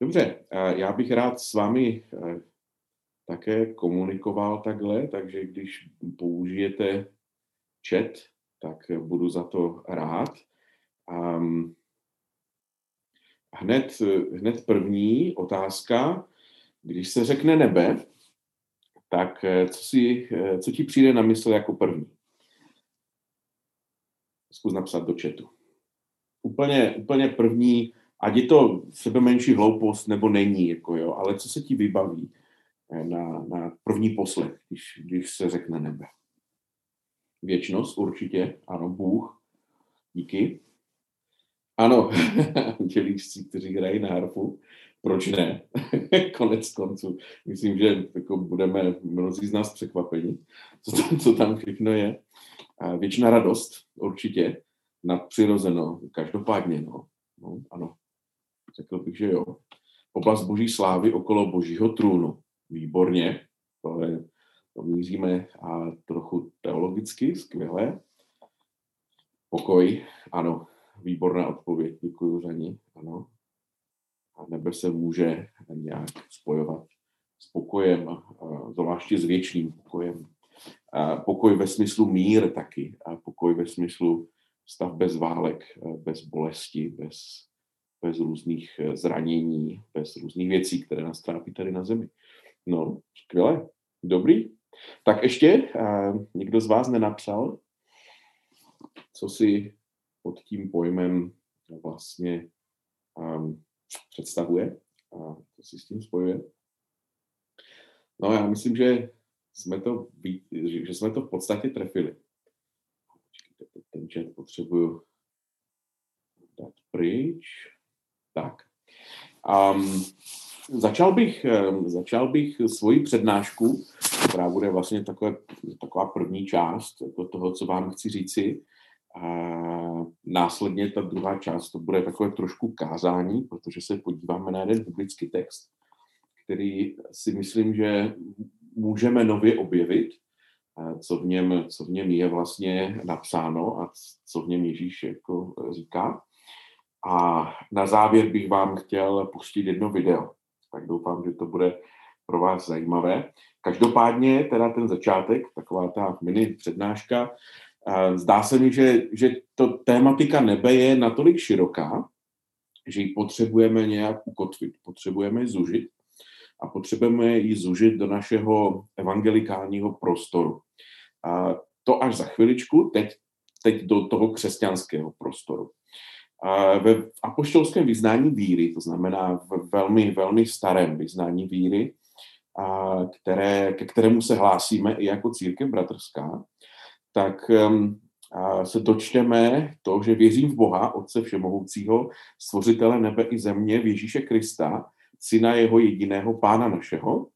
Dobře, já bych rád s vámi eh, také komunikoval takhle, takže když použijete chat, tak budu za to rád. Hned, hned první otázka, když se řekne nebe, tak eh, co, si, eh, co ti přijde na mysl jako první? Zkus napsat do chatu. Úplně, úplně první, ať je to sebe menší hloupost nebo není, jako jo, ale co se ti vybaví eh, na, na první poslech, když, když se řekne nebe? Věčnost určitě, ano, Bůh, díky. Ano, dělíčci, kteří hrají na harfu, proč ne? Konec konců. Myslím, že jako budeme mnozí z nás překvapení, co tam, co tam všechno je. Většina radost, určitě, nadpřirozeno, každopádně, no. no. Ano, řekl bych, že jo. Oblast boží slávy okolo božího trůnu. Výborně, to, je, to míříme a trochu teologicky, skvěle. Pokoj, ano, výborná odpověď, děkuji za ní, ano. A nebe se může nějak spojovat s pokojem, zvláště s věčným pokojem. A pokoj ve smyslu mír taky, a pokoj ve smyslu stav bez válek, bez bolesti, bez, bez různých zranění, bez různých věcí, které nás trápí tady na zemi. No, skvěle, dobrý. Tak ještě, někdo z vás nenapsal, co si pod tím pojmem vlastně um, představuje a co si s tím spojuje. No já myslím, že jsme to, že jsme to v podstatě trefili. Ten chat potřebuju dát pryč. Tak. Um, začal, bych, začal bych svoji přednášku, která bude vlastně takové, taková první část jako toho, co vám chci říci, a následně ta druhá část, to bude takové trošku kázání, protože se podíváme na jeden biblický text, který si myslím, že můžeme nově objevit, co v něm, co v něm je vlastně napsáno a co v něm Ježíš jako říká. A na závěr bych vám chtěl pustit jedno video. Tak doufám, že to bude pro vás zajímavé. Každopádně teda ten začátek, taková ta mini přednáška, Zdá se mi, že, že to tématika nebe je natolik široká, že ji potřebujeme nějak ukotvit, potřebujeme ji zužit a potřebujeme ji zužit do našeho evangelikálního prostoru. A to až za chviličku, teď, teď do toho křesťanského prostoru. Ve apoštolském vyznání víry, to znamená v velmi, velmi starém vyznání víry, které, ke kterému se hlásíme i jako církev bratrská, tak se dočteme to, že věřím v Boha, Otce Všemohoucího, stvořitele nebe i země, v Ježíše Krista, syna jeho jediného pána našeho,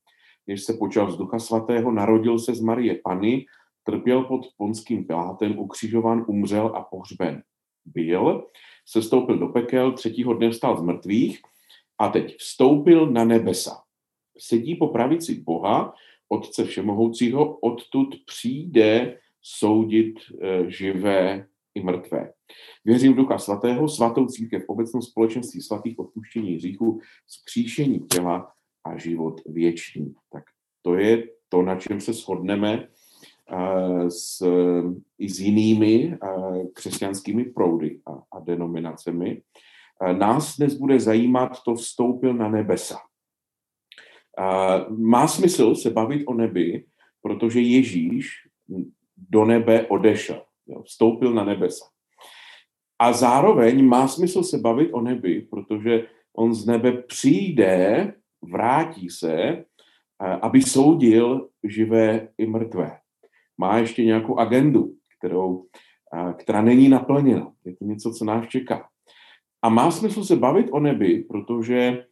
když se počal z Ducha Svatého, narodil se z Marie Pany, trpěl pod ponským pilátem, ukřižovan, umřel a pohřben. Byl, se stoupil do pekel, třetího dne vstal z mrtvých a teď vstoupil na nebesa. Sedí po pravici Boha, Otce Všemohoucího, odtud přijde soudit eh, živé i mrtvé. Věřím v Ducha Svatého, svatou církev, obecnou společenství svatých odpuštění hříchu, zkříšení těla a život věčný. Tak to je to, na čem se shodneme s, i s jinými křesťanskými proudy a, a denominacemi. Nás dnes bude zajímat to vstoupil na nebesa. Má smysl se bavit o nebi, protože Ježíš do nebe odešel, vstoupil na nebesa. A zároveň má smysl se bavit o nebi, protože on z nebe přijde, vrátí se, aby soudil živé i mrtvé. Má ještě nějakou agendu, kterou, která není naplněna. Je to něco, co nás čeká. A má smysl se bavit o nebi, protože,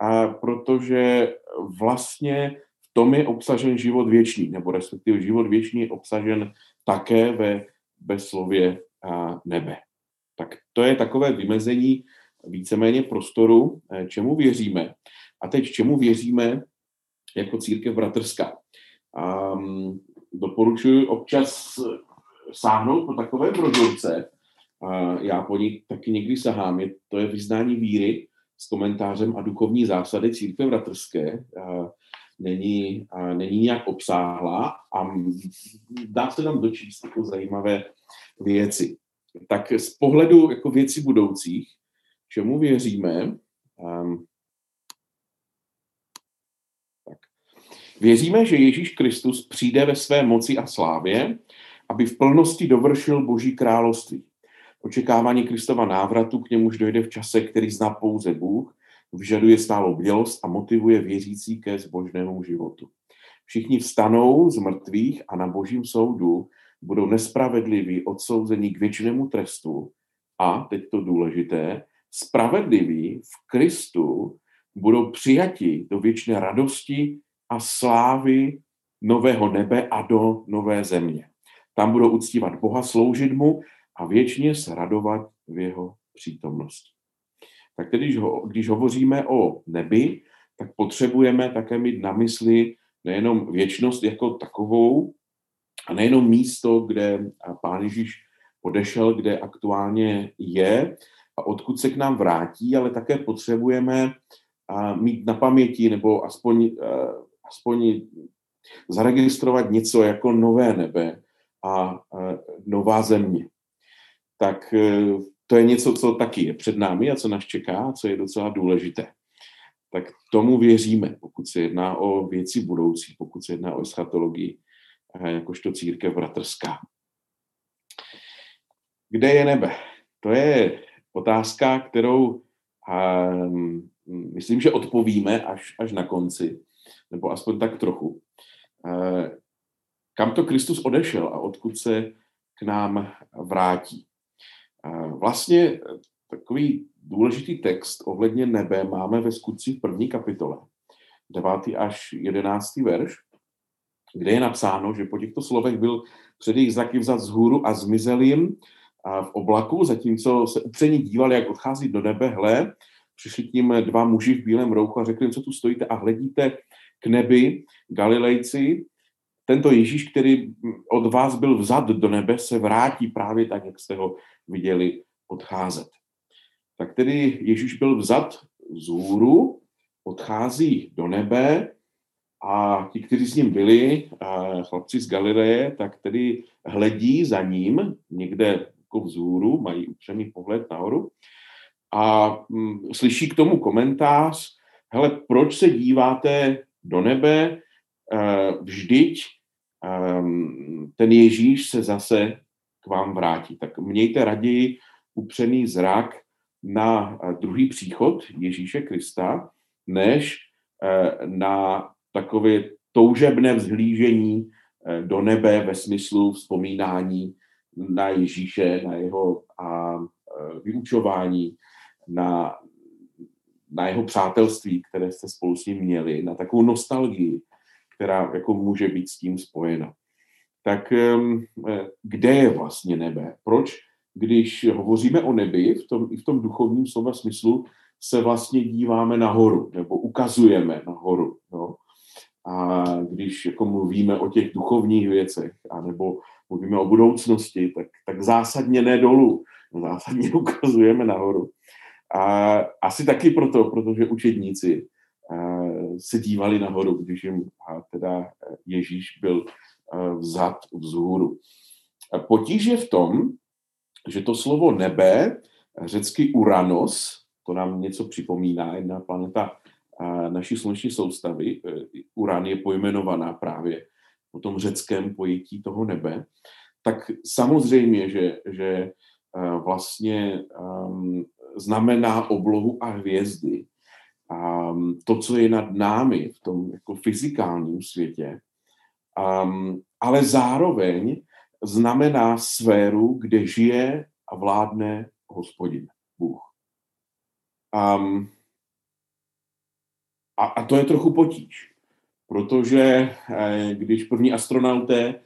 a protože vlastně tom je obsažen život věčný, nebo respektive život věčný je obsažen také ve, ve slově a, nebe. Tak to je takové vymezení víceméně prostoru, eh, čemu věříme. A teď čemu věříme jako církev bratrská. Um, doporučuji občas sáhnout po takové brožurce. Já po ní taky někdy sahám. Je, to je vyznání víry s komentářem a duchovní zásady církve bratrské. Není, není nějak obsáhlá a dá se tam dočíst jako zajímavé věci. Tak z pohledu jako věcí budoucích, čemu věříme, um, tak. Věříme, že Ježíš Kristus přijde ve své moci a slávě, aby v plnosti dovršil Boží království. Očekávání Kristova návratu k němuž dojde v čase, který zná pouze Bůh, vyžaduje stálou bdělost a motivuje věřící ke zbožnému životu. Všichni vstanou z mrtvých a na božím soudu budou nespravedliví odsouzení k věčnému trestu a, teď to důležité, spravedliví v Kristu budou přijati do věčné radosti a slávy nového nebe a do nové země. Tam budou uctívat Boha, sloužit mu a věčně se radovat v jeho přítomnosti. Tak tedy, když, když hovoříme o nebi, tak potřebujeme také mít na mysli nejenom věčnost jako takovou, a nejenom místo, kde pán Ježíš odešel, kde aktuálně je a odkud se k nám vrátí, ale také potřebujeme mít na paměti nebo aspoň, aspoň zaregistrovat něco jako nové nebe a nová země. Tak e, to je něco, co taky je před námi a co nás čeká, co je docela důležité. Tak tomu věříme, pokud se jedná o věci budoucí, pokud se jedná o eschatologii, eh, jakožto církev bratrská. Kde je nebe? To je otázka, kterou um, myslím, že odpovíme až, až na konci, nebo aspoň tak trochu. Uh, kam to Kristus odešel a odkud se k nám vrátí? Vlastně takový důležitý text ohledně nebe máme ve skutcích první kapitole, 9. až 11. verš, kde je napsáno, že po těchto slovech byl před jejich zaky vzat z hůru a zmizel jim v oblaku, zatímco se upřeně dívali, jak odchází do nebe, hle, přišli k ním dva muži v bílém rouchu a řekli jim, co tu stojíte a hledíte k nebi, Galilejci, tento Ježíš, který od vás byl vzat do nebe, se vrátí právě tak, jak jste ho viděli odcházet. Tak tedy Ježíš byl vzat z hůru, odchází do nebe a ti, kteří s ním byli, chlapci z Galileje, tak tedy hledí za ním někde jako vzhůru, mají upřený pohled nahoru a hm, slyší k tomu komentář, hele, proč se díváte do nebe, uh, vždyť um, ten Ježíš se zase k vám vrátí. Tak mějte raději upřený zrak na eh, druhý příchod Ježíše Krista, než eh, na takové toužebné vzhlížení eh, do nebe ve smyslu vzpomínání na Ježíše, na jeho a, vyučování, na, na jeho přátelství, které jste spolu s ním měli, na takovou nostalgii, která jako může být s tím spojena tak eh, kde je vlastně nebe? Proč, když hovoříme o nebi, v tom, i v tom duchovním slova smyslu, se vlastně díváme nahoru, nebo ukazujeme nahoru. Jo? A když jako mluvíme o těch duchovních věcech, anebo mluvíme o budoucnosti, tak, tak zásadně ne dolů, zásadně ukazujeme nahoru. A asi taky proto, protože učedníci uh, se dívali nahoru, když jim a teda Ježíš byl Eh, vzad vzhůru. Potíž je v tom, že to slovo nebe, řecky Uranos, to nám něco připomíná, jedna planeta eh, naší sluneční soustavy, eh, Uran je pojmenovaná právě po tom řeckém pojetí toho nebe, tak samozřejmě, že, že vlastně um, znamená oblohu a hvězdy. Um, to, co je nad námi v tom jako fyzikálním světě, um, ale zároveň znamená sféru, kde žije a vládne hospodin, Bůh. Um, a, a to je trochu potíž, protože eh, když první astronauté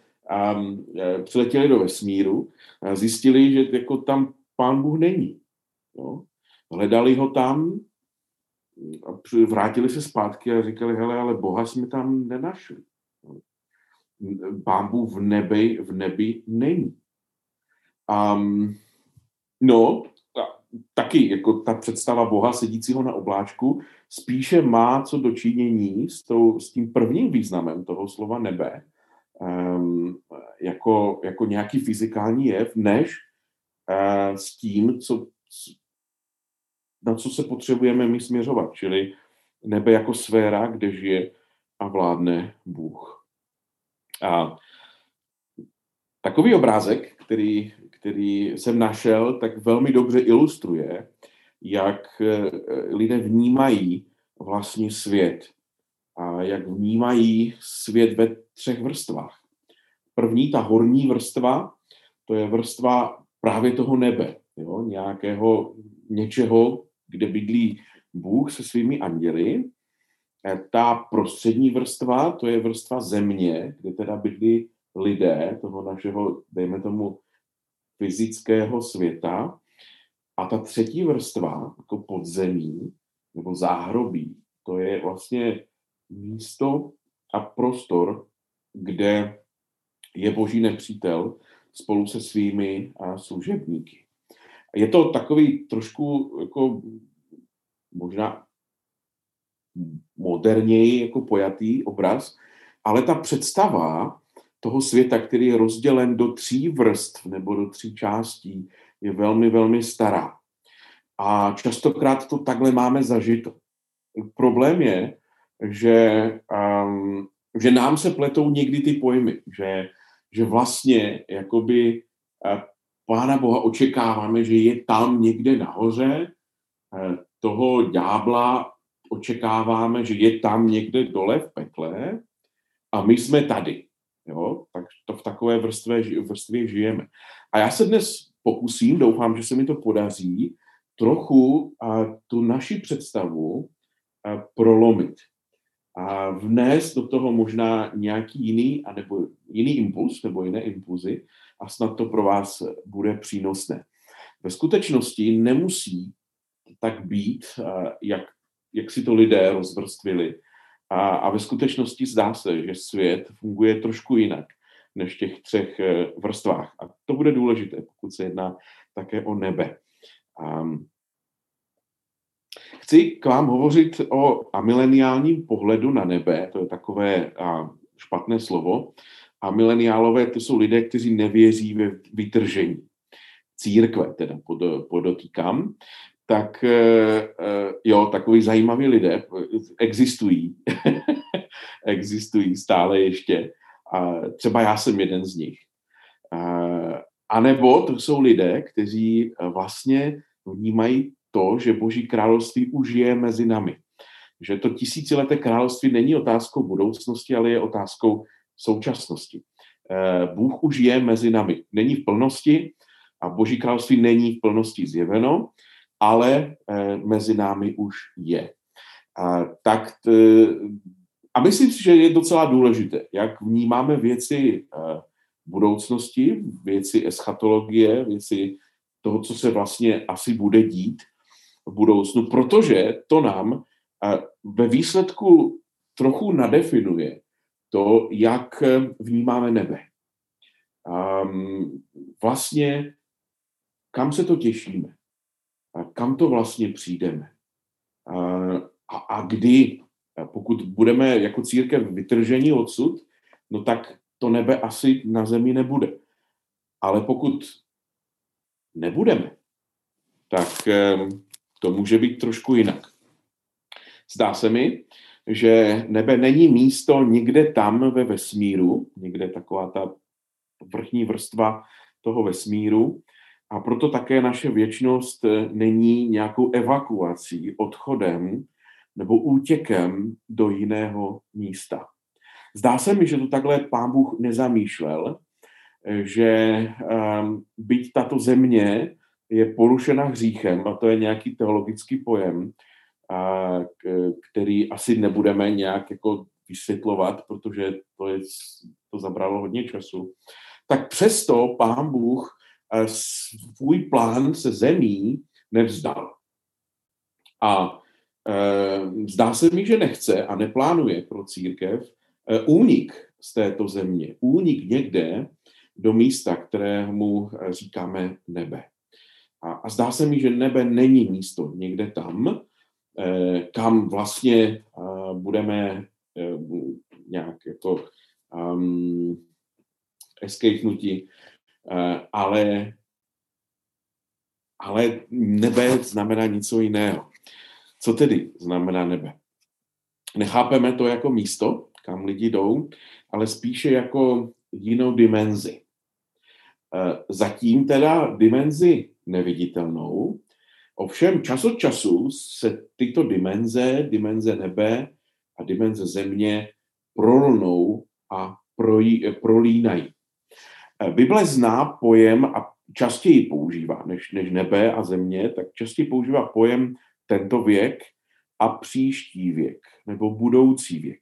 um, přiletěli do vesmíru, zjistili, že jako tam pán Bůh není. Jo? Hledali ho tam, a vrátili se zpátky a říkali, hele, ale Boha jsme tam nenašli bámbu v nebi, v nebi není. Um, no, taky jako ta představa Boha sedícího na obláčku spíše má co dočinění s, tou, s tím prvním významem toho slova nebe, um, jako, jako nějaký fyzikální jev, než uh, s tím, co, na co se potřebujeme my směřovat, čili nebe jako sféra, kde žije a vládne Bůh. A takový obrázek, který, který jsem našel, tak velmi dobře ilustruje, jak eh, lidé vnímají vlastně svět a jak vnímají svět ve třech vrstvách. První, ta horní vrstva, to je vrstva právě toho nebe, jo, nějakého něčeho, kde bydlí Bůh se svými anděly. Ta prostřední vrstva, to je vrstva země, kde teda bydlí lidé toho našeho, dejme tomu, fyzického světa. A ta třetí vrstva, jako podzemí nebo záhrobí, to je vlastně místo a prostor, kde je boží nepřítel spolu se svými služebníky. Je to takový trošku jako možná moderněji jako pojatý obraz, ale ta představa toho světa, který je rozdělen do tří vrstv nebo do tří částí, je velmi, velmi stará. A častokrát to takhle máme zažito. Problém je, že, um, že nám se pletou někdy ty pojmy, že, že vlastně jakoby Pána Boha očekáváme, že je tam někde nahoře, uh, toho ďábla očekáváme, že je tam někde dole v pekle a my jsme tady. Jo? Tak to v takové vrstvě, vrstvě žijeme. A já se dnes pokusím, doufám, že se mi to podaří, trochu a, tu naši představu a, prolomit. A vnést do toho možná nějaký jiný, anebo jiný impuls, nebo jiné impulzy a snad to pro vás bude přínosné. Ve skutečnosti nemusí tak být, jak, jak si to lidé rozvrstvili, a, a ve skutečnosti zdá se, že svět funguje trošku jinak než v těch třech eh, vrstvách. A to bude důležité, pokud se jedná také o nebe. Um, chci k vám hovořit o amileniálním pohledu na nebe, to je takové a, špatné slovo. A mileniálové to jsou lidé, kteří nevěří ve vytržení. Církve teda pod, podotýkám tak eh, eh, jo, takový zajímaví lidé existují. existují stále ještě. A třeba já jsem jeden z nich. A nebo to jsou lidé, kteří vlastně vnímají to, že Boží království už je mezi nami. Že to tisícileté království není otázkou budoucnosti, ale je otázkou současnosti. Eh, Bůh už je mezi nami. Není v plnosti a Boží království není v plnosti zjeveno, ale eh, mezi námi už je. A, tak a myslím si, že je docela důležité, jak vnímáme věci eh, budoucnosti, věci eschatologie, věci toho, co se vlastně asi bude dít v budoucnu, protože to nám ve výsledku trochu nadefinuje to, jak vnímáme nebe. Um, vlastně kam se to těšíme kam to vlastně přijdeme. A, a kdy, pokud budeme jako církev vytržení odsud, no tak to nebe asi na zemi nebude. Ale pokud nebudeme, tak to může být trošku jinak. Zdá se mi, že nebe není místo někde tam ve vesmíru, někde taková ta vrchní vrstva toho vesmíru, a proto také naše věčnost eh, není nějakou evakuací, odchodem nebo útěkem do jiného místa. Zdá se mi, že to takhle pán Bůh nezamýšlel, eh, že um, byť tato země je porušena hříchem, a to je nějaký teologický pojem, a, který asi nebudeme nějak jako vysvětlovat, protože to, je, to zabralo hodně času, tak přesto pán Bůh svůj plán se zemí nevzdal. A e, zdá se mi, že nechce a neplánuje pro církev e, únik z této země. Únik někde do místa, kterému říkáme nebe. A, a zdá se mi, že nebe není místo někde tam, eh, kam vlastně eh, budeme eh, nějak jako um, escapenutí, eh, ale, ale nebe znamená něco jiného. Co tedy znamená nebe? Nechápeme to jako místo, kam lidi jdou, ale spíše jako jinou dimenzi. Eh, zatím teda dimenzi neviditelnou, ovšem čas od času se tyto dimenze, dimenze nebe a dimenze země prolnou a projí, prolínají. Bible zná pojem a častěji používá než, než nebe a země, tak častěji používá pojem tento věk a příští věk nebo budoucí věk.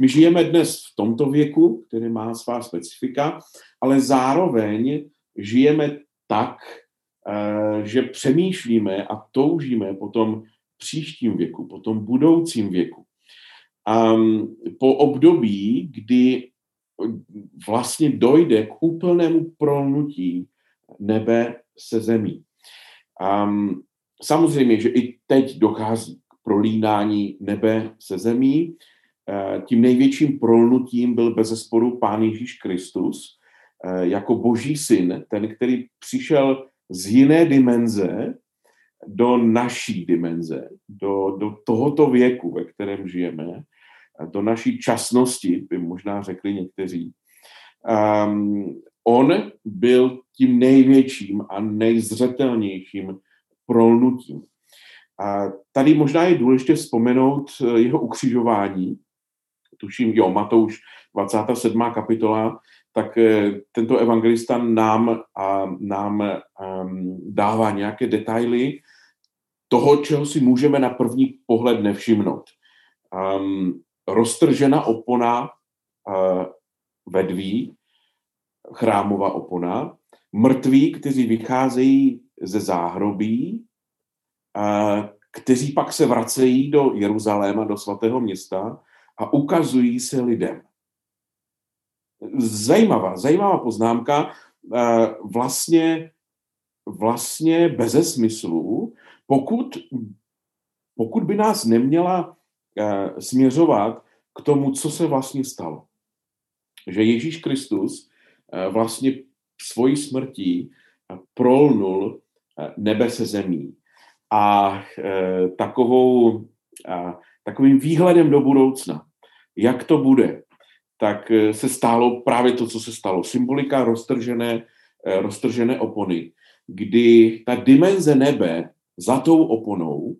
My žijeme dnes v tomto věku, který má svá specifika, ale zároveň žijeme tak, že přemýšlíme a toužíme po tom příštím věku, po tom budoucím věku. A po období, kdy vlastně dojde k úplnému prolnutí nebe se zemí. Um, samozřejmě, že i teď dochází k prolínání nebe se zemí. Uh, tím největším prolnutím byl bez zesporu Pán Ježíš Kristus jako boží syn, ten, který přišel z jiné dimenze do naší dimenze, do, do tohoto věku, ve kterém žijeme, do naší časnosti, by možná řekli někteří. Um, on byl tím největším a nejzřetelnějším prolnutím. A tady možná je důležité vzpomenout eh, jeho ukřižování. Tuším, jo, Matouš 27. kapitola, tak eh, tento evangelista nám, a, nám um, dává nějaké detaily toho, čeho si můžeme na první pohled nevšimnout. Um, roztržena opona uh, vedví, chrámová opona, mrtví, kteří vycházejí ze záhrobí, uh, kteří pak se vracejí do Jeruzaléma, do svatého města a ukazují se lidem. Zajímavá, zajímavá poznámka, uh, vlastně, vlastně beze smyslu, pokud, pokud by nás neměla Eh, směřovat k tomu, co se vlastně stalo. Že Ježíš Kristus eh, vlastně svojí smrtí eh, prolnul nebe se zemí. A takovou, takovým výhledem do budoucna, jak to bude, tak se stalo právě to, co se stalo. Symbolika roztržené, roztržené opony, kdy ta dimenze nebe za tou oponou,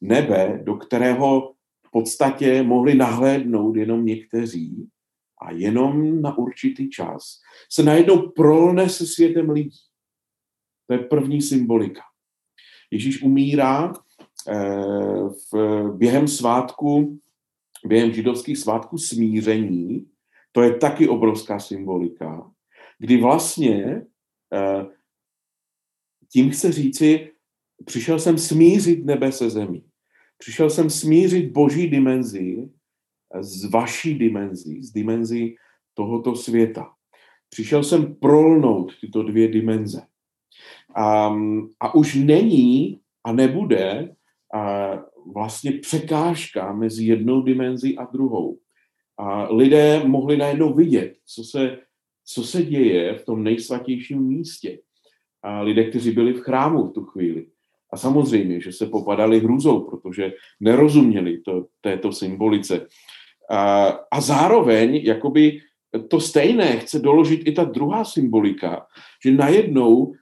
nebe, do kterého podstatě mohli nahlédnout jenom někteří a jenom na určitý čas se najednou prolne se světem lidí. To je první symbolika. Ježíš umírá eh, v, během svátku, během židovských svátků smíření, to je taky obrovská symbolika, kdy vlastně eh, tím chce říci, přišel jsem smířit nebe se zemí. Přišel jsem smířit boží dimenzi s vaší dimenzí, s dimenzí tohoto světa. Přišel jsem prolnout tyto dvě dimenze. A, a už není a nebude a vlastně překážka mezi jednou dimenzí a druhou. A lidé mohli najednou vidět, co se, co se děje v tom nejsvatějším místě. A lidé, kteří byli v chrámu v tu chvíli. A samozřejmě, že se popadali hrůzou, protože nerozuměli to, této symbolice. A, a zároveň, jakoby to stejné chce doložit i ta druhá symbolika, že najednou,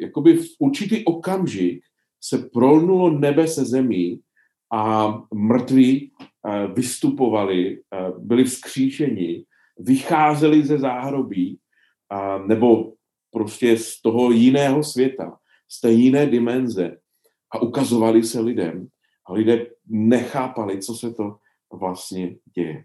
jakoby v určitý okamžik se prolnulo nebe se zemí a mrtví vystupovali, byli vzkříšeni, vycházeli ze záhrobí nebo prostě z toho jiného světa z té jiné dimenze a ukazovali se lidem a lidé nechápali, co se to vlastně děje.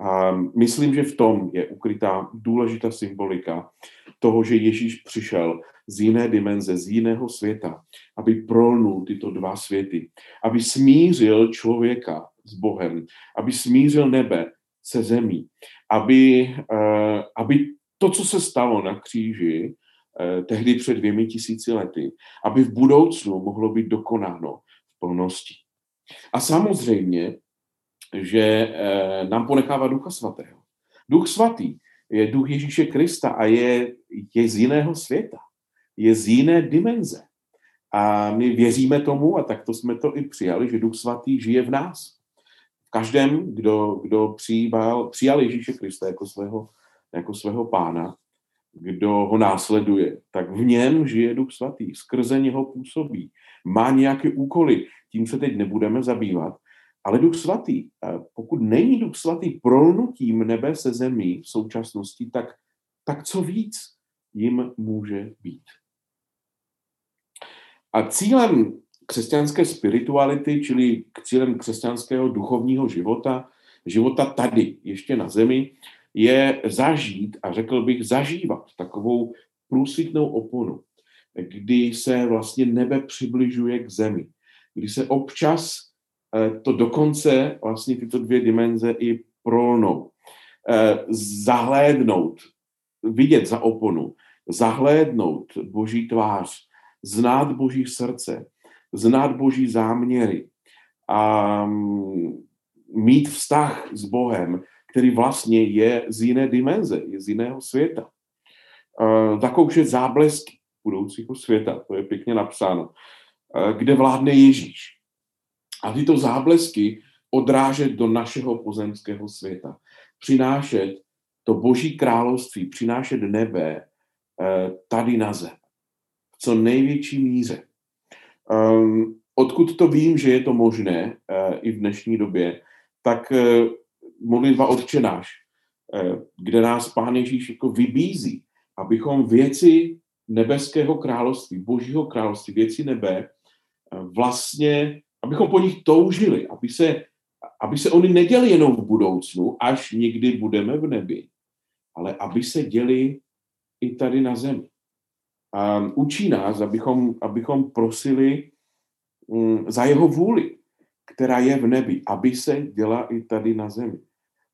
A myslím, že v tom je ukrytá důležitá symbolika toho, že Ježíš přišel z jiné dimenze, z jiného světa, aby prolnul tyto dva světy, aby smířil člověka s Bohem, aby smířil nebe se zemí, aby, uh, aby to, co se stalo na kříži, eh, tehdy před dvěmi tisíci lety, aby v budoucnu mohlo být dokonáno v plnosti. A samozřejmě, že eh, nám ponechává Ducha Svatého. Duch Svatý je duch Ježíše Krista a je, je z jiného světa, je z jiné dimenze. A my věříme tomu, a takto jsme to i přijali, že Duch Svatý žije v nás. V každém, kdo, kdo přijal, přijal Ježíše Krista jako svého, jako svého pána, kdo ho následuje, tak v něm žije Duch Svatý, skrze něho působí, má nějaké úkoly, tím se teď nebudeme zabývat, ale Duch Svatý, pokud není Duch Svatý prolnutím nebe se zemí v současnosti, tak, tak co víc jim může být. A cílem křesťanské spirituality, čili k cílem křesťanského duchovního života, života tady, ještě na zemi, je zažít a řekl bych zažívat takovou průsvitnou oponu, kdy se vlastně nebe přibližuje k zemi, kdy se občas eh, to dokonce vlastně tyto dvě dimenze i prolnou. Eh, zahlédnout, vidět za oponu, zahlédnout boží tvář, znát boží srdce, znát boží záměry a mm, mít vztah s Bohem, který vlastně je z jiné dimenze, je z jiného světa. Zakoušet záblesky budoucího světa, to je pěkně napsáno, kde vládne Ježíš. A tyto záblesky odrážet do našeho pozemského světa. Přinášet to boží království, přinášet nebe e, tady na zem. V co největší míře. Um, odkud to vím, že je to možné uh, i v dnešní době, tak uh, modlitba odčenáš, uh, kde nás Pán Ježíš jako vybízí, abychom věci nebeského království, božího království, věci nebe, uh, vlastně, abychom po nich toužili, aby se, aby se oni neděli jenom v budoucnu, až někdy budeme v nebi, ale aby se děli i tady na zemi. A učí nás, abychom, abychom prosili um, za jeho vůli, která je v nebi, aby se děla i tady na zemi.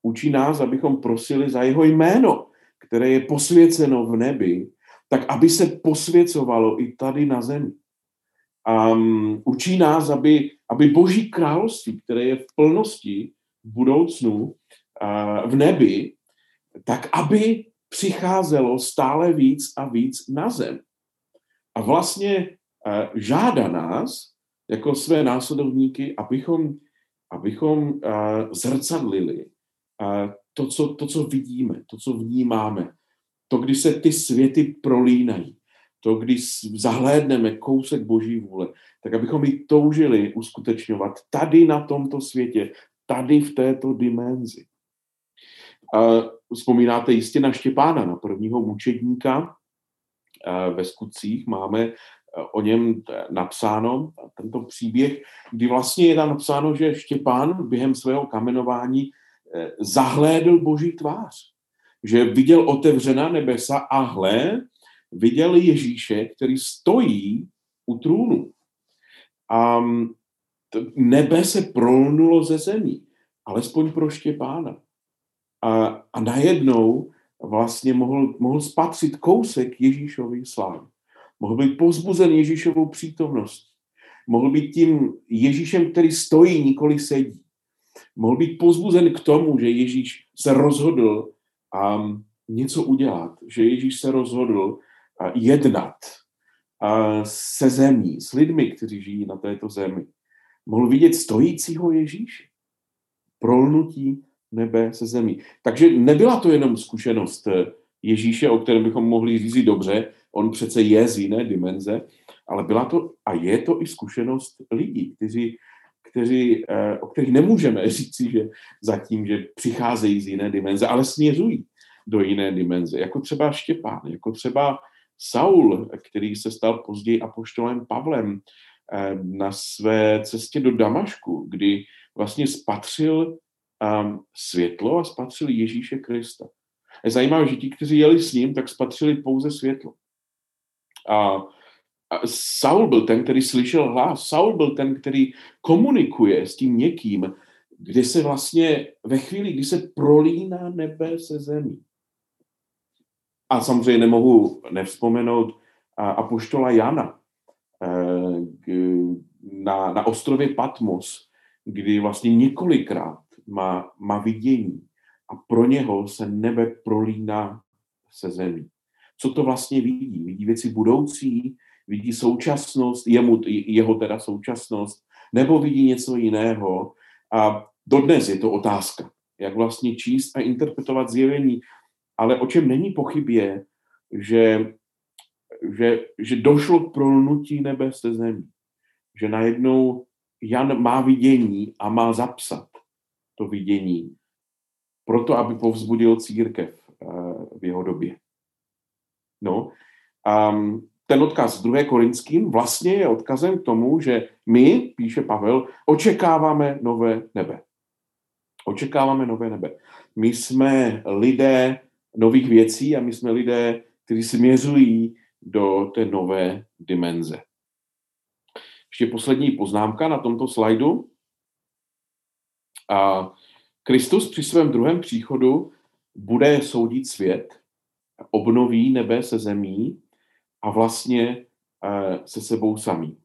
Učí nás, abychom prosili za jeho jméno, které je posvěceno v nebi, tak aby se posvěcovalo i tady na zemi. Um, učí nás, aby, aby Boží království, které je v plnosti v budoucnu v nebi, tak aby přicházelo stále víc a víc na zem. A vlastně uh, žádá nás, jako své následovníky, abychom, abychom uh, zrcadlili uh, to, co, to, co vidíme, to, co vnímáme. To, kdy se ty světy prolínají. To, když zahlédneme kousek Boží vůle, tak abychom ji toužili uskutečňovat tady na tomto světě, tady v této dimenzi. Vzpomínáte jistě na Štěpána, na prvního mučedníka, ve skutcích máme o něm napsáno, tento příběh, kdy vlastně je tam napsáno, že Štěpán během svého kamenování eh, zahlédl boží tvář. Že viděl otevřená nebesa a hle, viděl Ježíše, který stojí u trůnu. A nebe se prolnulo ze zemí, alespoň pro Štěpána. A, a najednou vlastně mohl, mohl spatřit kousek Ježíšovy slávy. Mohl být pozbuzen Ježíšovou přítomnost. Mohl být tím Ježíšem, který stojí, nikoli sedí. Mohl být pozbuzen k tomu, že Ježíš se rozhodl um, něco udělat, že Ježíš se rozhodl uh, jednat uh, se zemí, s lidmi, kteří žijí na této zemi. Mohl vidět stojícího Ježíše, prolnutí nebe se zemí. Takže nebyla to jenom zkušenost uh, Ježíše, o kterém bychom mohli říct dobře, on přece je z jiné dimenze, ale byla to a je to i zkušenost lidí, kteří, kteří, eh, o kterých nemůžeme říci, že zatím, že přicházejí z jiné dimenze, ale směřují do jiné dimenze, jako třeba Štěpán, jako třeba Saul, který se stal později apoštolem Pavlem eh, na své cestě do Damašku, kdy vlastně spatřil ehm, světlo a spatřil Ježíše Krista. Je zajímavé, že ti, kteří jeli s ním, tak spatřili pouze světlo. A, a Saul byl ten, který slyšel hlas. Saul byl ten, který komunikuje s tím někým, kde se vlastně ve chvíli, kdy se prolíná nebe se zemí. a samozřejmě nemohu nevzpomenout apoštola Jana na, na ostrově Patmos, kdy vlastně několikrát má, má vidění a pro něho se nebe prolíná se zemí. Co to vlastně vidí? Vidí věci budoucí, vidí současnost, jemu, jeho teda současnost, nebo vidí něco jiného. A dodnes je to otázka, jak vlastně číst a interpretovat zjevení. Ale o čem není pochyb je, že, že, že došlo k prolnutí nebe se zemí. Že najednou Jan má vidění a má zapsat to vidění, proto aby povzbudil církev eh, v jeho době. No, um, ten odkaz 2. Korinským vlastně je odkazem k tomu, že my, píše Pavel, očekáváme nové nebe. Očekáváme nové nebe. My jsme lidé nových věcí a my jsme lidé, kteří směřují do té nové dimenze. Ještě poslední poznámka na tomto slajdu. A Kristus při svém druhém příchodu bude soudit svět, obnoví nebe se zemí a vlastně eh, se sebou samý.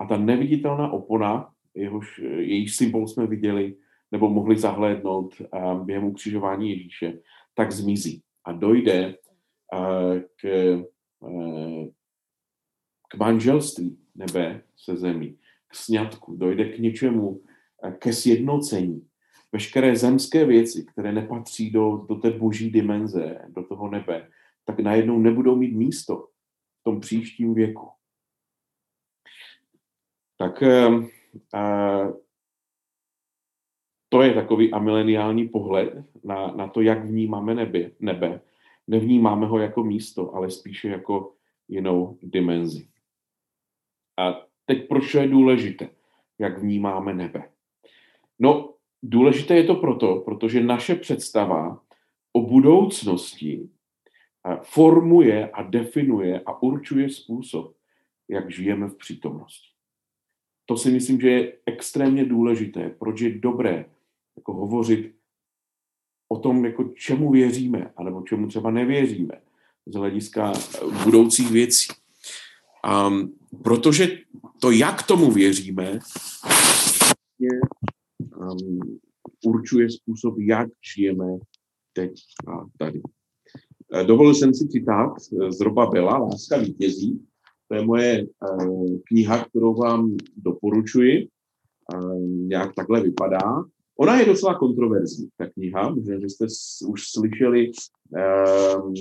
A ta neviditelná opona, jehož, jejíž symbol jsme viděli, nebo mohli zahlédnout eh, během ukřižování Ježíše, tak zmizí a dojde eh, k, k manželství nebe se zemí, k sňatku, dojde k něčemu, ke sjednocení. Veškeré zemské věci, které nepatří do, do té boží dimenze, do toho nebe, tak najednou nebudou mít místo v tom příštím věku. Tak uh, to je takový amileniální pohled na, na to, jak vnímáme nebe, nebe. Nevnímáme ho jako místo, ale spíše jako jinou dimenzi. A teď proč je důležité, jak vnímáme nebe? No, důležité je to proto, protože naše představa o budoucnosti formuje a definuje a určuje způsob, jak žijeme v přítomnosti. To si myslím, že je extrémně důležité, proč je dobré jako hovořit o tom, jako čemu věříme, anebo čemu třeba nevěříme z hlediska budoucích věcí. Um, protože to, jak tomu věříme, um, určuje způsob, jak žijeme teď a tady. Eh, dovolil jsem si citát z Roba Bela, Láska vítězí. To je moje uh, kniha, kterou vám doporučuji. Nějak takhle vypadá. Ona je docela kontroverzní, ta kniha. Možná, že jste už slyšeli uh,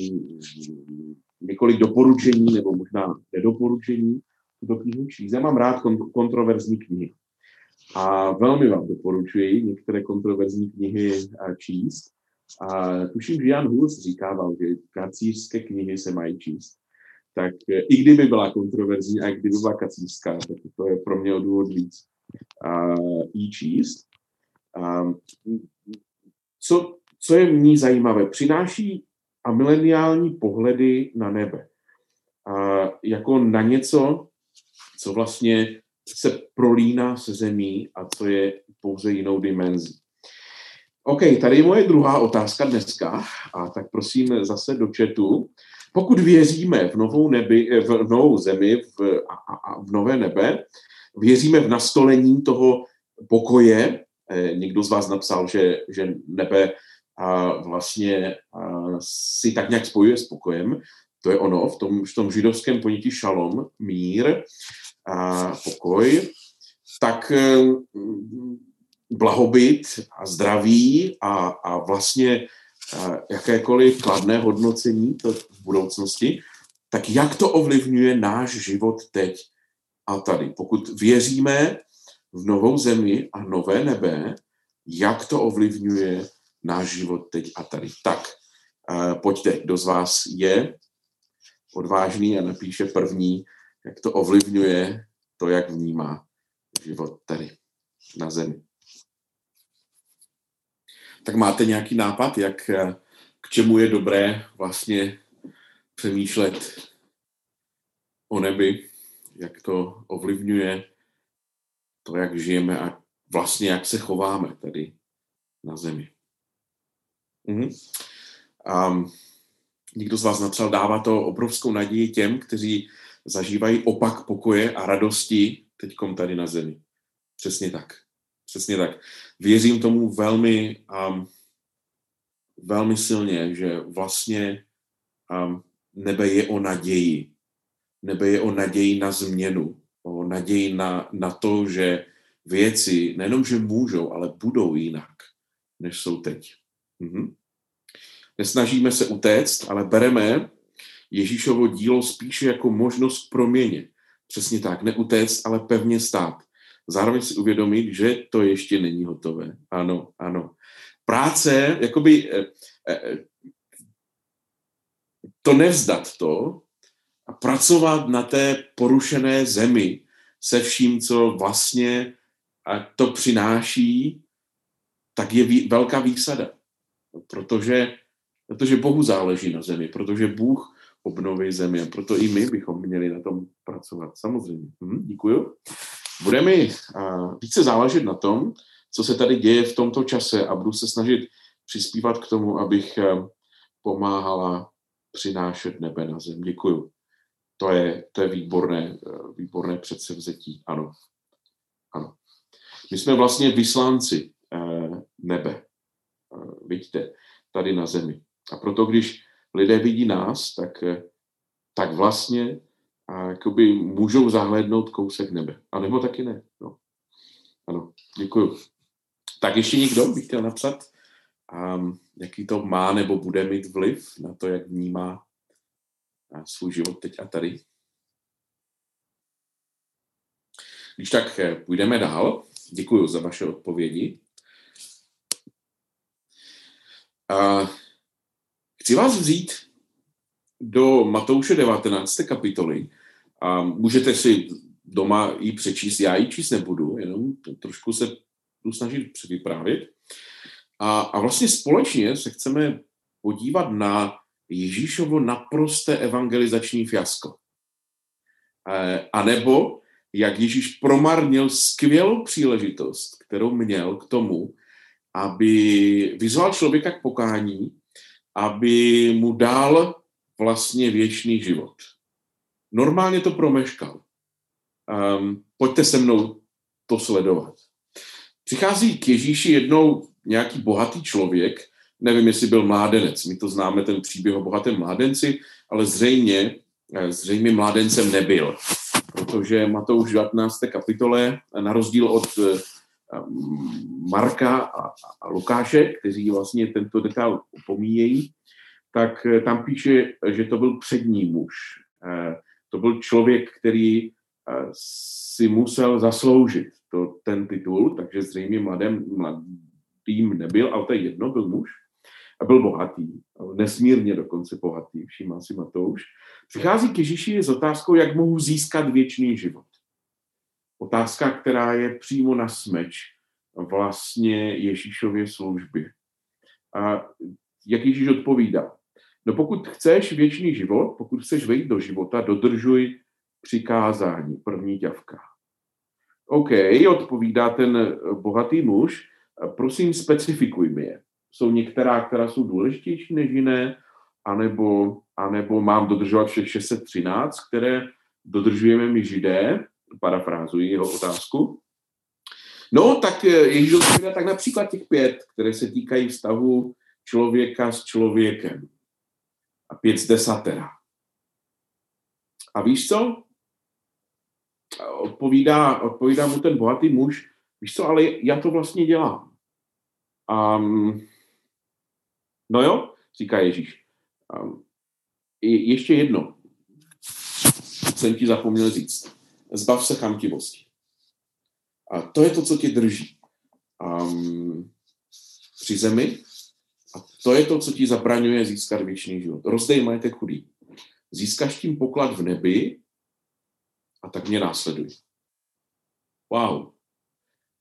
několik doporučení, nebo možná nedoporučení tuto knihu. Já mám rád kont- kontroverzní knihy. A velmi vám doporučuji některé kontroverzní knihy číst. A tuším, že Jan Hus říkával, že kacířské knihy se mají číst. Tak e, i kdyby byla kontroverzní a i kdyby byla kacířská, tak to je pro mě o důvod víc jí číst. A, co, co je v ní zajímavé? Přináší a mileniální pohledy na nebe. A jako na něco, co vlastně se prolíná se zemí a co je pouze jinou dimenzí. OK, tady je moje druhá otázka dneska, a tak prosím zase do četu. Pokud věříme v novou, nebi, v novou zemi, v, a, a v nové nebe, věříme v nastolení toho pokoje, eh, někdo z vás napsal, že, že nebe a vlastně a si tak nějak spojuje s pokojem, to je ono, v tom, v tom židovském ponětí šalom, mír, a pokoj, tak eh, blahobyt a zdraví a, a vlastně jakékoliv kladné hodnocení to v budoucnosti, tak jak to ovlivňuje náš život teď a tady. Pokud věříme v novou zemi a nové nebe, jak to ovlivňuje náš život teď a tady. Tak, pojďte, kdo z vás je odvážný a napíše první, jak to ovlivňuje to, jak vnímá život tady na zemi tak máte nějaký nápad, jak, eh, k čemu je dobré vlastně přemýšlet o nebi, jak to ovlivňuje to, jak žijeme a vlastně jak se chováme tady na zemi. Mhm. Um, někdo z vás napsal, dává to obrovskou naději těm, kteří zažívají opak pokoje a radosti teďkom tady na zemi. Přesně tak. Přesně tak. Věřím tomu velmi, um, velmi silně, že vlastně um, nebe je o naději. Nebe je o naději na změnu, o naději na, na to, že věci nejenom, že můžou, ale budou jinak, než jsou teď. Mhm. Nesnažíme se utéct, ale bereme Ježíšovo dílo spíše jako možnost k proměně. Přesně tak, neutéct, ale pevně stát. Zároveň si uvědomit, že to ještě není hotové. Ano, ano. Práce, jakoby eh, eh, to nevzdat to a pracovat na té porušené zemi se vším, co vlastně to přináší, tak je velká výsada. Protože, protože Bohu záleží na zemi, protože Bůh obnoví zemi a proto i my bychom měli na tom pracovat. Samozřejmě. Hm, děkuju. Bude mi uh, více záležet na tom, co se tady děje v tomto čase a budu se snažit přispívat k tomu, abych uh, pomáhala přinášet nebe na zem. Děkuju. To je, to je výborné, uh, výborné předsevzetí. Ano. Ano. My jsme vlastně vyslánci uh, nebe. Vidíte, tady na zemi. A proto, když lidé vidí nás, tak, uh, tak vlastně a jakoby můžou zahlédnout kousek nebe. A nebo taky ne. No. Ano, děkuju. Tak ještě někdo by chtěl napsat, um, jaký to má nebo bude mít vliv na to, jak vnímá svůj život teď a tady. Když tak eh, půjdeme dál, děkuji za vaše odpovědi. A chci vás vzít do Matouše 19. kapitoly, a můžete si doma ji přečíst, já ji číst nebudu, jenom trošku se budu snažit vyprávět. A, a vlastně společně se chceme podívat na Ježíšovo naprosté evangelizační fiasko. E, a nebo jak Ježíš promarnil skvělou příležitost, kterou měl k tomu, aby vyzval člověka k pokání, aby mu dal vlastně věčný život. Normálně to promeškal. Um, pojďte se mnou to sledovat. Přichází k Ježíši jednou nějaký bohatý člověk, nevím, jestli byl mládenec, my to známe, ten příběh o bohatém mládenci, ale zřejmě, eh, zřejmě mládencem nebyl, protože Matouš 19. kapitole, na rozdíl od eh, Marka a, a Lukáše, kteří vlastně tento detail opomíjejí, tak eh, tam píše, že to byl přední muž. To byl člověk, který eh, si musel zasloužit to, ten titul, takže zřejmě mladým, mladým nebyl, ale to je jedno, byl muž a byl bohatý, nesmírně dokonce bohatý, všímá si Matouš. Přichází k Ježíši s otázkou, jak mohu získat věčný život. Otázka, která je přímo na smeč vlastně Ježíšově službě. A jak Ježíš odpovídá? No pokud chceš věčný život, pokud chceš vejít do života, dodržuj přikázání, první ťavka. OK, odpovídá ten bohatý muž, prosím specifikuj mi je. Jsou některá, která jsou důležitější než jiné, anebo, anebo mám dodržovat všech 613, které dodržujeme my židé, parafrázuji jeho otázku. No, tak Ježíš odpovídá tak například těch pět, které se týkají vztahu člověka s člověkem a pět z desatera. A víš co? Odpovídá, odpovídá mu ten bohatý muž, víš co, ale já to vlastně dělám. Um, no jo, říká Ježíš. Um, ještě jedno. Jsem ti zapomněl říct. Zbav se chamtivosti. A to je to, co tě drží. Um, při zemi a to je to, co ti zabraňuje získat věčný život. Rozdej majetek chudý. Získáš tím poklad v nebi a tak mě následuj. Wow.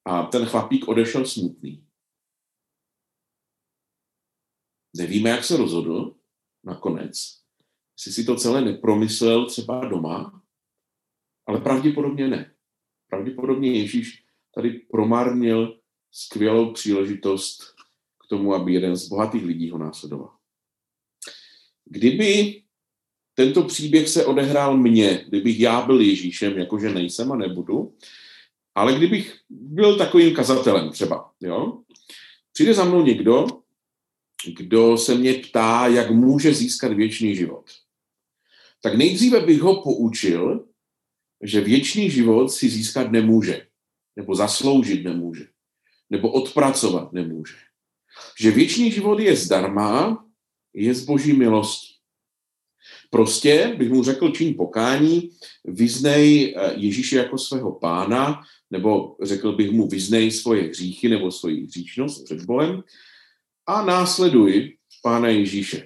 A ten chlapík odešel smutný. Nevíme, jak se rozhodl nakonec. Jestli si to celé nepromyslel třeba doma, ale pravděpodobně ne. Pravděpodobně Ježíš tady promarnil skvělou příležitost k tomu, aby jeden z bohatých lidí ho následoval. kdyby tento příběh se odehrál mně, kdybych já byl Ježíšem, jakože nejsem a nebudu, ale kdybych byl takovým kazatelem třeba, jo, přijde za mnou někdo, kdo se mě ptá, jak může získat věčný život. Tak nejdříve bych ho poučil, že věčný život si získat nemůže, nebo zasloužit nemůže, nebo odpracovat nemůže. Že věčný život je zdarma, je z boží milosti. Prostě bych mu řekl čin pokání, vyznej eh, Ježíše jako svého pána, nebo řekl bych mu vyznej svoje hříchy nebo svoji hříčnost před Bohem a následuj Pána Ježíše.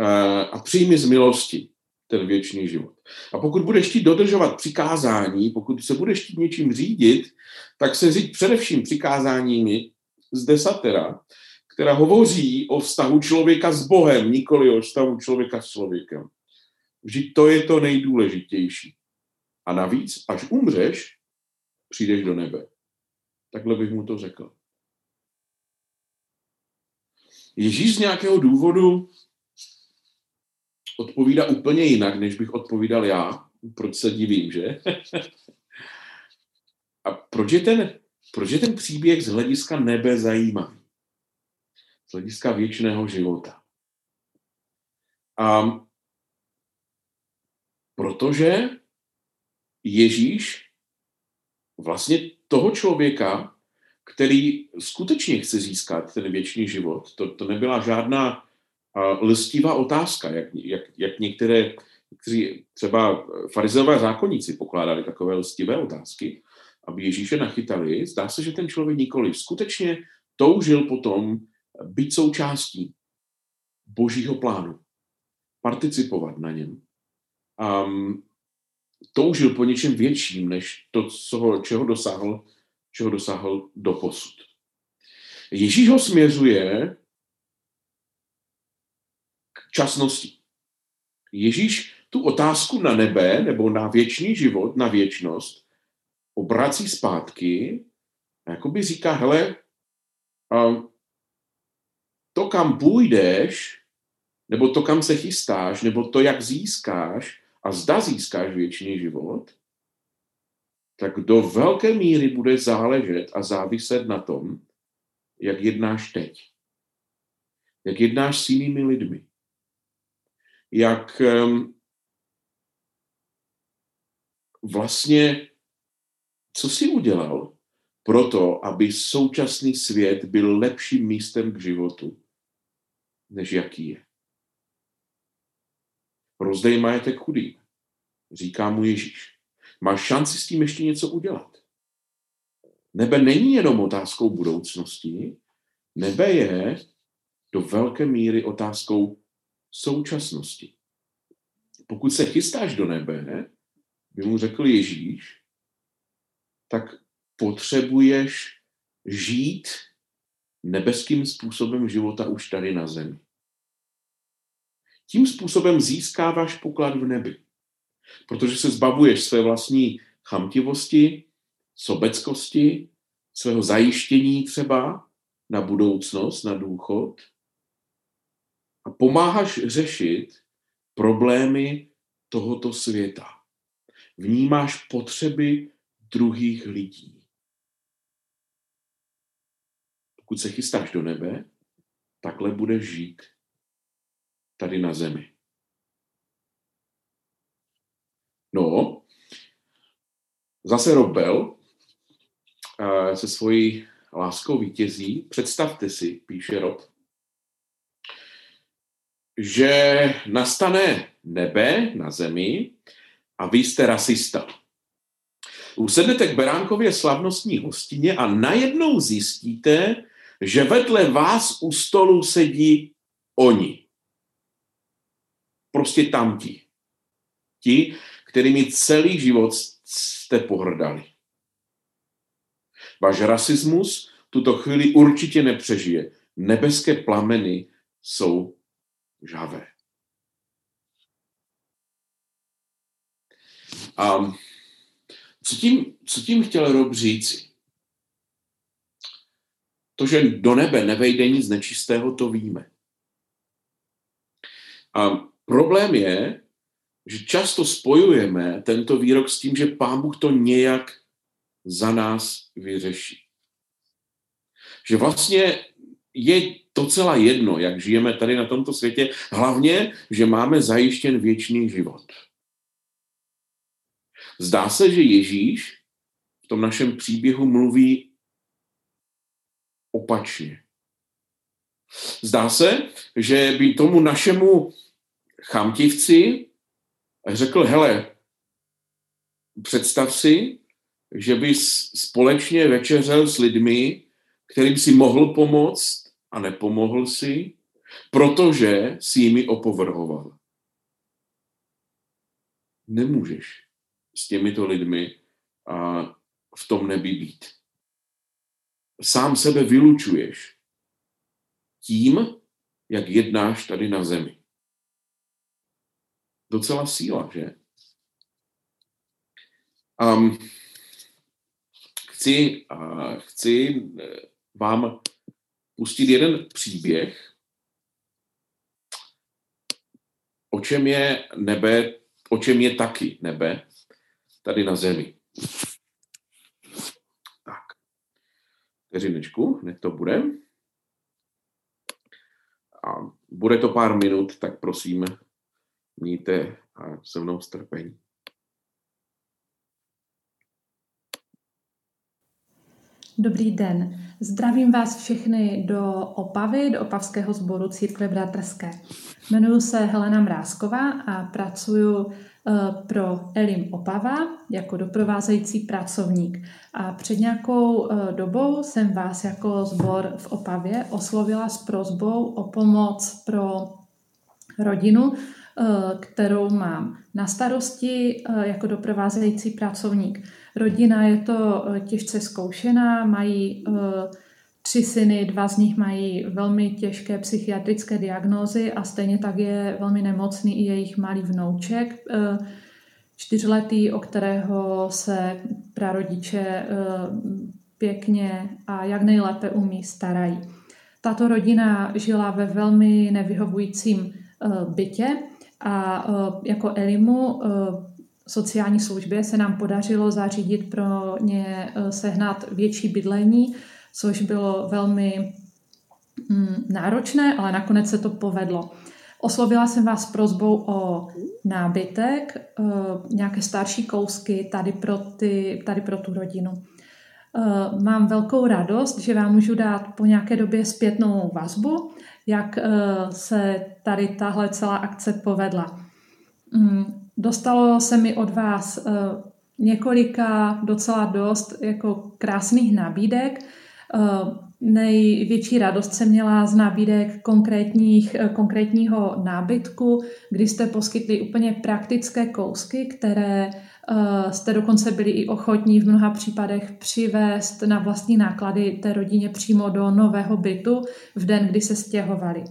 Eh, a přijmi z milosti ten věčný život. A pokud budeš chtít dodržovat přikázání, pokud se budeš chtít něčím řídit, tak se říct především přikázáními z desatera, která hovoří o vztahu člověka s Bohem, nikoli o vztahu člověka s člověkem. Vždyť to je to nejdůležitější. A navíc, až umřeš, přijdeš do nebe. Takhle bych mu to řekl. Ježíš z nějakého důvodu odpovídá úplně jinak, než bych odpovídal já. Proč se divím, že? A proč je, ten, proč je ten příběh z hlediska nebe zajímavý? Z hlediska věčného života. A protože Ježíš vlastně toho člověka, který skutečně chce získat ten věčný život, to, to nebyla žádná listivá otázka, jak, jak, jak některé, kteří třeba farizové zákonníci pokládali takové listivé otázky, aby Ježíše nachytali. Zdá se, že ten člověk nikoli skutečně toužil potom být součástí božího plánu, participovat na něm. Um, toužil po něčem větším, než to, co, čeho dosáhl, čeho dosáhl do posud. Ježíš ho směřuje k časnosti. Ježíš tu otázku na nebe nebo na věčný život, na věčnost, obrací zpátky a jakoby říká, hele, to, kam půjdeš, nebo to, kam se chystáš, nebo to, jak získáš, a zda získáš věčný život, tak do velké míry bude záležet a záviset na tom, jak jednáš teď. Jak jednáš s jinými lidmi. Jak vlastně, co jsi udělal pro to, aby současný svět byl lepším místem k životu, než jaký je. Rozdej majetek chudým. Říká mu Ježíš. Máš šanci s tím ještě něco udělat. Nebe není jenom otázkou budoucnosti, nebe je do velké míry otázkou současnosti. Pokud se chystáš do nebe, by mu řekl Ježíš, tak potřebuješ žít nebeským způsobem života už tady na zemi. Tím způsobem získáváš poklad v nebi. Protože se zbavuješ své vlastní chamtivosti, sobeckosti, svého zajištění třeba na budoucnost, na důchod a pomáháš řešit problémy tohoto světa. Vnímáš potřeby druhých lidí. Pokud se chystáš do nebe, takhle budeš žít tady na zemi. No, zase Robel uh, se svojí láskou vítězí. Představte si, píše Rob, že nastane nebe na zemi a vy jste rasista. Usednete k Beránkově slavnostní hostině a najednou zjistíte, že vedle vás u stolu sedí oni prostě tamti. Ti, kterými celý život jste pohrdali. Váš rasismus tuto chvíli určitě nepřežije. Nebeské plameny jsou žavé. A co tím, co tím chtěl Rob říci? To, že do nebe nevejde nic nečistého, to víme. A problém je, že často spojujeme tento výrok s tím, že Pán Bůh to nějak za nás vyřeší. Že vlastně je docela jedno, jak žijeme tady na tomto světě, hlavně, že máme zajištěn věčný život. Zdá se, že Ježíš v tom našem příběhu mluví opačně. Zdá se, že by tomu našemu chamtivci řekl, hele, představ si, že bys společně večeřel s lidmi, kterým si mohl pomoct a nepomohl si, protože si jimi opovrhoval. Nemůžeš s těmito lidmi a v tom nebi být. Sám sebe vylučuješ tím, jak jednáš tady na zemi. Docela síla, že? Um, chci, uh, chci eh, vám pustit jeden příběh, o čem je nebe, o čem je taky nebe tady na zemi. Tak. Vteřinečku, hned to bude. A bude to pár minut, tak prosím, mějte se mnou strpení. Dobrý den. Zdravím vás všechny do Opavy, do Opavského sboru Církve Bratrské. Jmenuji se Helena Mrázková a pracuji eh, pro Elim Opava jako doprovázející pracovník. A před nějakou eh, dobou jsem vás jako sbor v Opavě oslovila s prozbou o pomoc pro rodinu, kterou mám na starosti jako doprovázející pracovník. Rodina je to eh, těžce zkoušená, mají eh, tři syny, dva z nich mají velmi těžké psychiatrické diagnózy a stejně tak je velmi nemocný i jejich malý vnouček, eh, čtyřletý, o kterého se prarodiče pěkně a jak nejlépe umí starají. Tato rodina žila ve velmi nevyhovujícím bytě a jako Elimu sociální službě se nám podařilo zařídit pro ně eh, sehnat větší bydlení, což bylo velmi mm, náročné, ale nakonec se to povedlo. Oslovila jsem vás prozbou o nábytek, nějaké starší kousky tady pro, ty, tady pro tu rodinu. Mám velkou radost, že vám můžu dát po nějaké době zpětnou vazbu, jak se tady tahle celá akce povedla. Mm, Dostalo se mi od vás eh, několika docela dost jako krásných nabídek. Eh, největší radost jsem měla z nabídek konkrétních, eh, konkrétního nábytku, kdy jste poskytli úplně praktické kousky, které jste dokonce byli i ochotní v mnoha případech přivést na vlastní náklady té rodině přímo do nového bytu v den, kdy se stěhovali.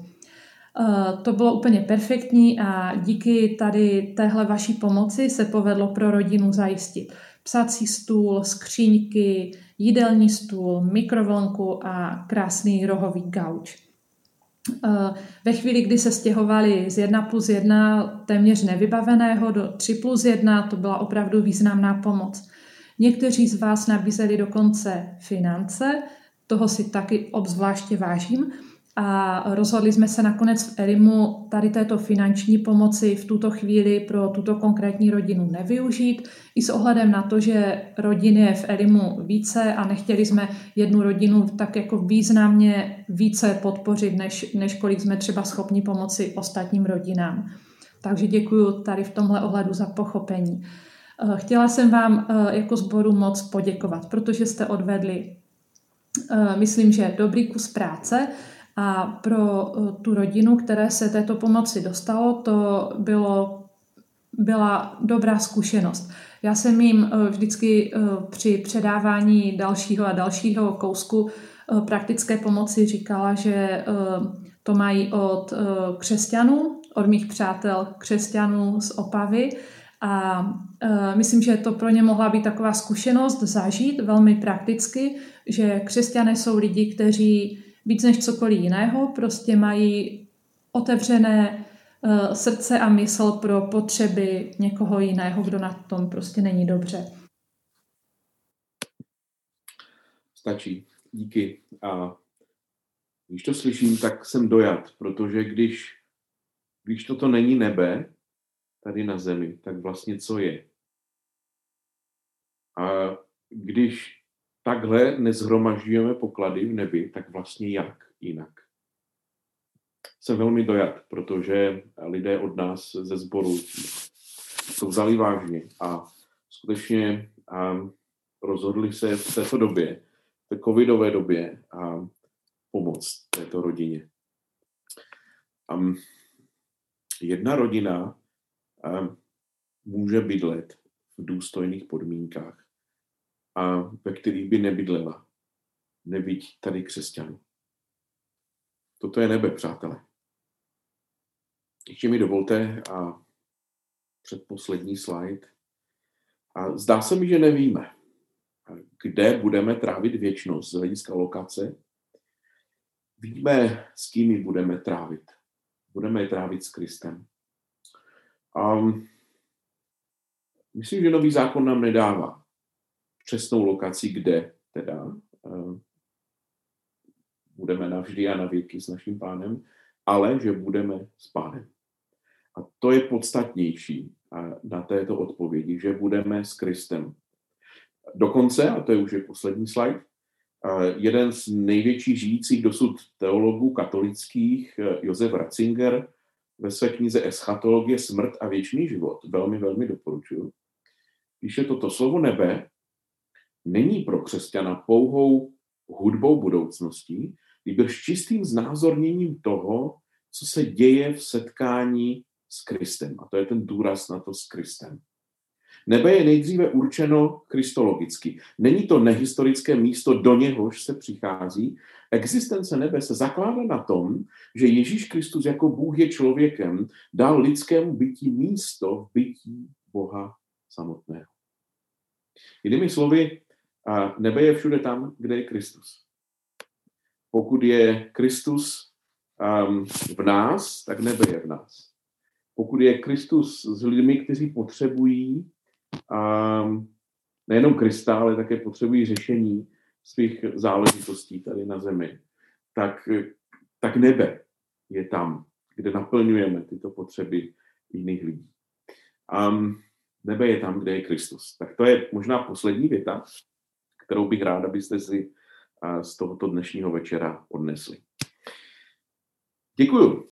Eh, to bylo úplně perfektní a díky tady téhle vaší pomoci se povedlo pro rodinu zajistit psací stůl, skříňky, jídelní stůl, mikrovlnku a krásný rohový gauč. Eh, ve chvíli, kdy se stěhovali z 1 plus 1 téměř nevybaveného do 3 plus 1, to byla opravdu významná pomoc. Někteří z vás nabízeli dokonce finance, toho si taky obzvláště vážím, a rozhodli jsme se nakonec v Erimu tady této finanční pomoci v tuto chvíli pro tuto konkrétní rodinu nevyužít. I s ohledem na to, že rodin je v Erimu více a nechtěli jsme jednu rodinu tak jako významně více podpořit, než, než kolik jsme třeba schopni pomoci ostatním rodinám. Takže děkuji tady v tomhle ohledu za pochopení. Eh, chtěla jsem vám eh, jako sboru moc poděkovat, protože jste odvedli, eh, myslím, že dobrý kus práce, a pro eh, tu rodinu, které se této pomoci dostalo, to bylo, byla dobrá zkušenost. Já jsem jim eh, vždycky eh, při předávání dalšího a dalšího kousku praktické pomoci říkala, že to mají od křesťanů, od mých přátel křesťanů z Opavy a myslím, že to pro ně mohla být taková zkušenost zažít velmi prakticky, že křesťané jsou lidi, kteří víc než cokoliv jiného, prostě mají otevřené eh, srdce a mysl pro potřeby někoho jiného, kdo na tom prostě není dobře. Stačí. Díky. A když to slyším, tak jsem dojat, protože když, když toto není nebe tady na zemi, tak vlastně co je? A když takhle nezhromažďujeme poklady v nebi, tak vlastně jak jinak? Jsem velmi dojat, protože lidé od nás ze sboru to vzali vážně a skutečně a rozhodli se v této době, v té covidové době a pomoct této rodině. Um, jedna rodina um, může bydlet v důstojných podmínkách a ve kterých by nebydlela. Nebyť tady křesťanů. Toto je nebe, přátelé. Ještě mi dovolte a předposlední slide. A zdá se mi, že nevíme, kde budeme trávit věčnost z hlediska lokace. Víme, s kým ji budeme trávit. Budeme je trávit s Kristem. A myslím, že nový zákon nám nedává přesnou lokaci, kde teda uh, budeme navždy a na věky s naším pánem, ale že budeme s pánem. A to je podstatnější uh, na této odpovědi, že budeme s Kristem. Dokonce, a to je už je poslední slide, uh, jeden z největších žijících dosud teologů katolických, Josef Ratzinger, ve své knize Eschatologie, smrt a věčný život, velmi, velmi doporučuji, píše toto slovo nebe není pro křesťana pouhou hudbou budoucností, nýbrž čistým znázorněním toho, co se děje v setkání s Kristem. A to je ten důraz na to s Kristem. Nebe je nejdříve určeno kristologicky. Není to nehistorické místo, do něhož se přichází. Existence nebe se zakládá na tom, že Ježíš Kristus jako Bůh je člověkem, dal lidskému bytí místo v bytí Boha samotného. Jinými slovy, a nebe je všude tam, kde je Kristus. Pokud je Kristus um, v nás, tak nebe je v nás. Pokud je Kristus s lidmi, kteří potřebují um, nejenom Krista, ale také potřebují řešení svých záležitostí tady na zemi, tak, tak nebe je tam, kde naplňujeme tyto potřeby jiných lidí. Um, nebe je tam, kde je Kristus. Tak to je možná poslední věta, kterou bych rád, abyste si z tohoto dnešního večera odnesli. Děkuju.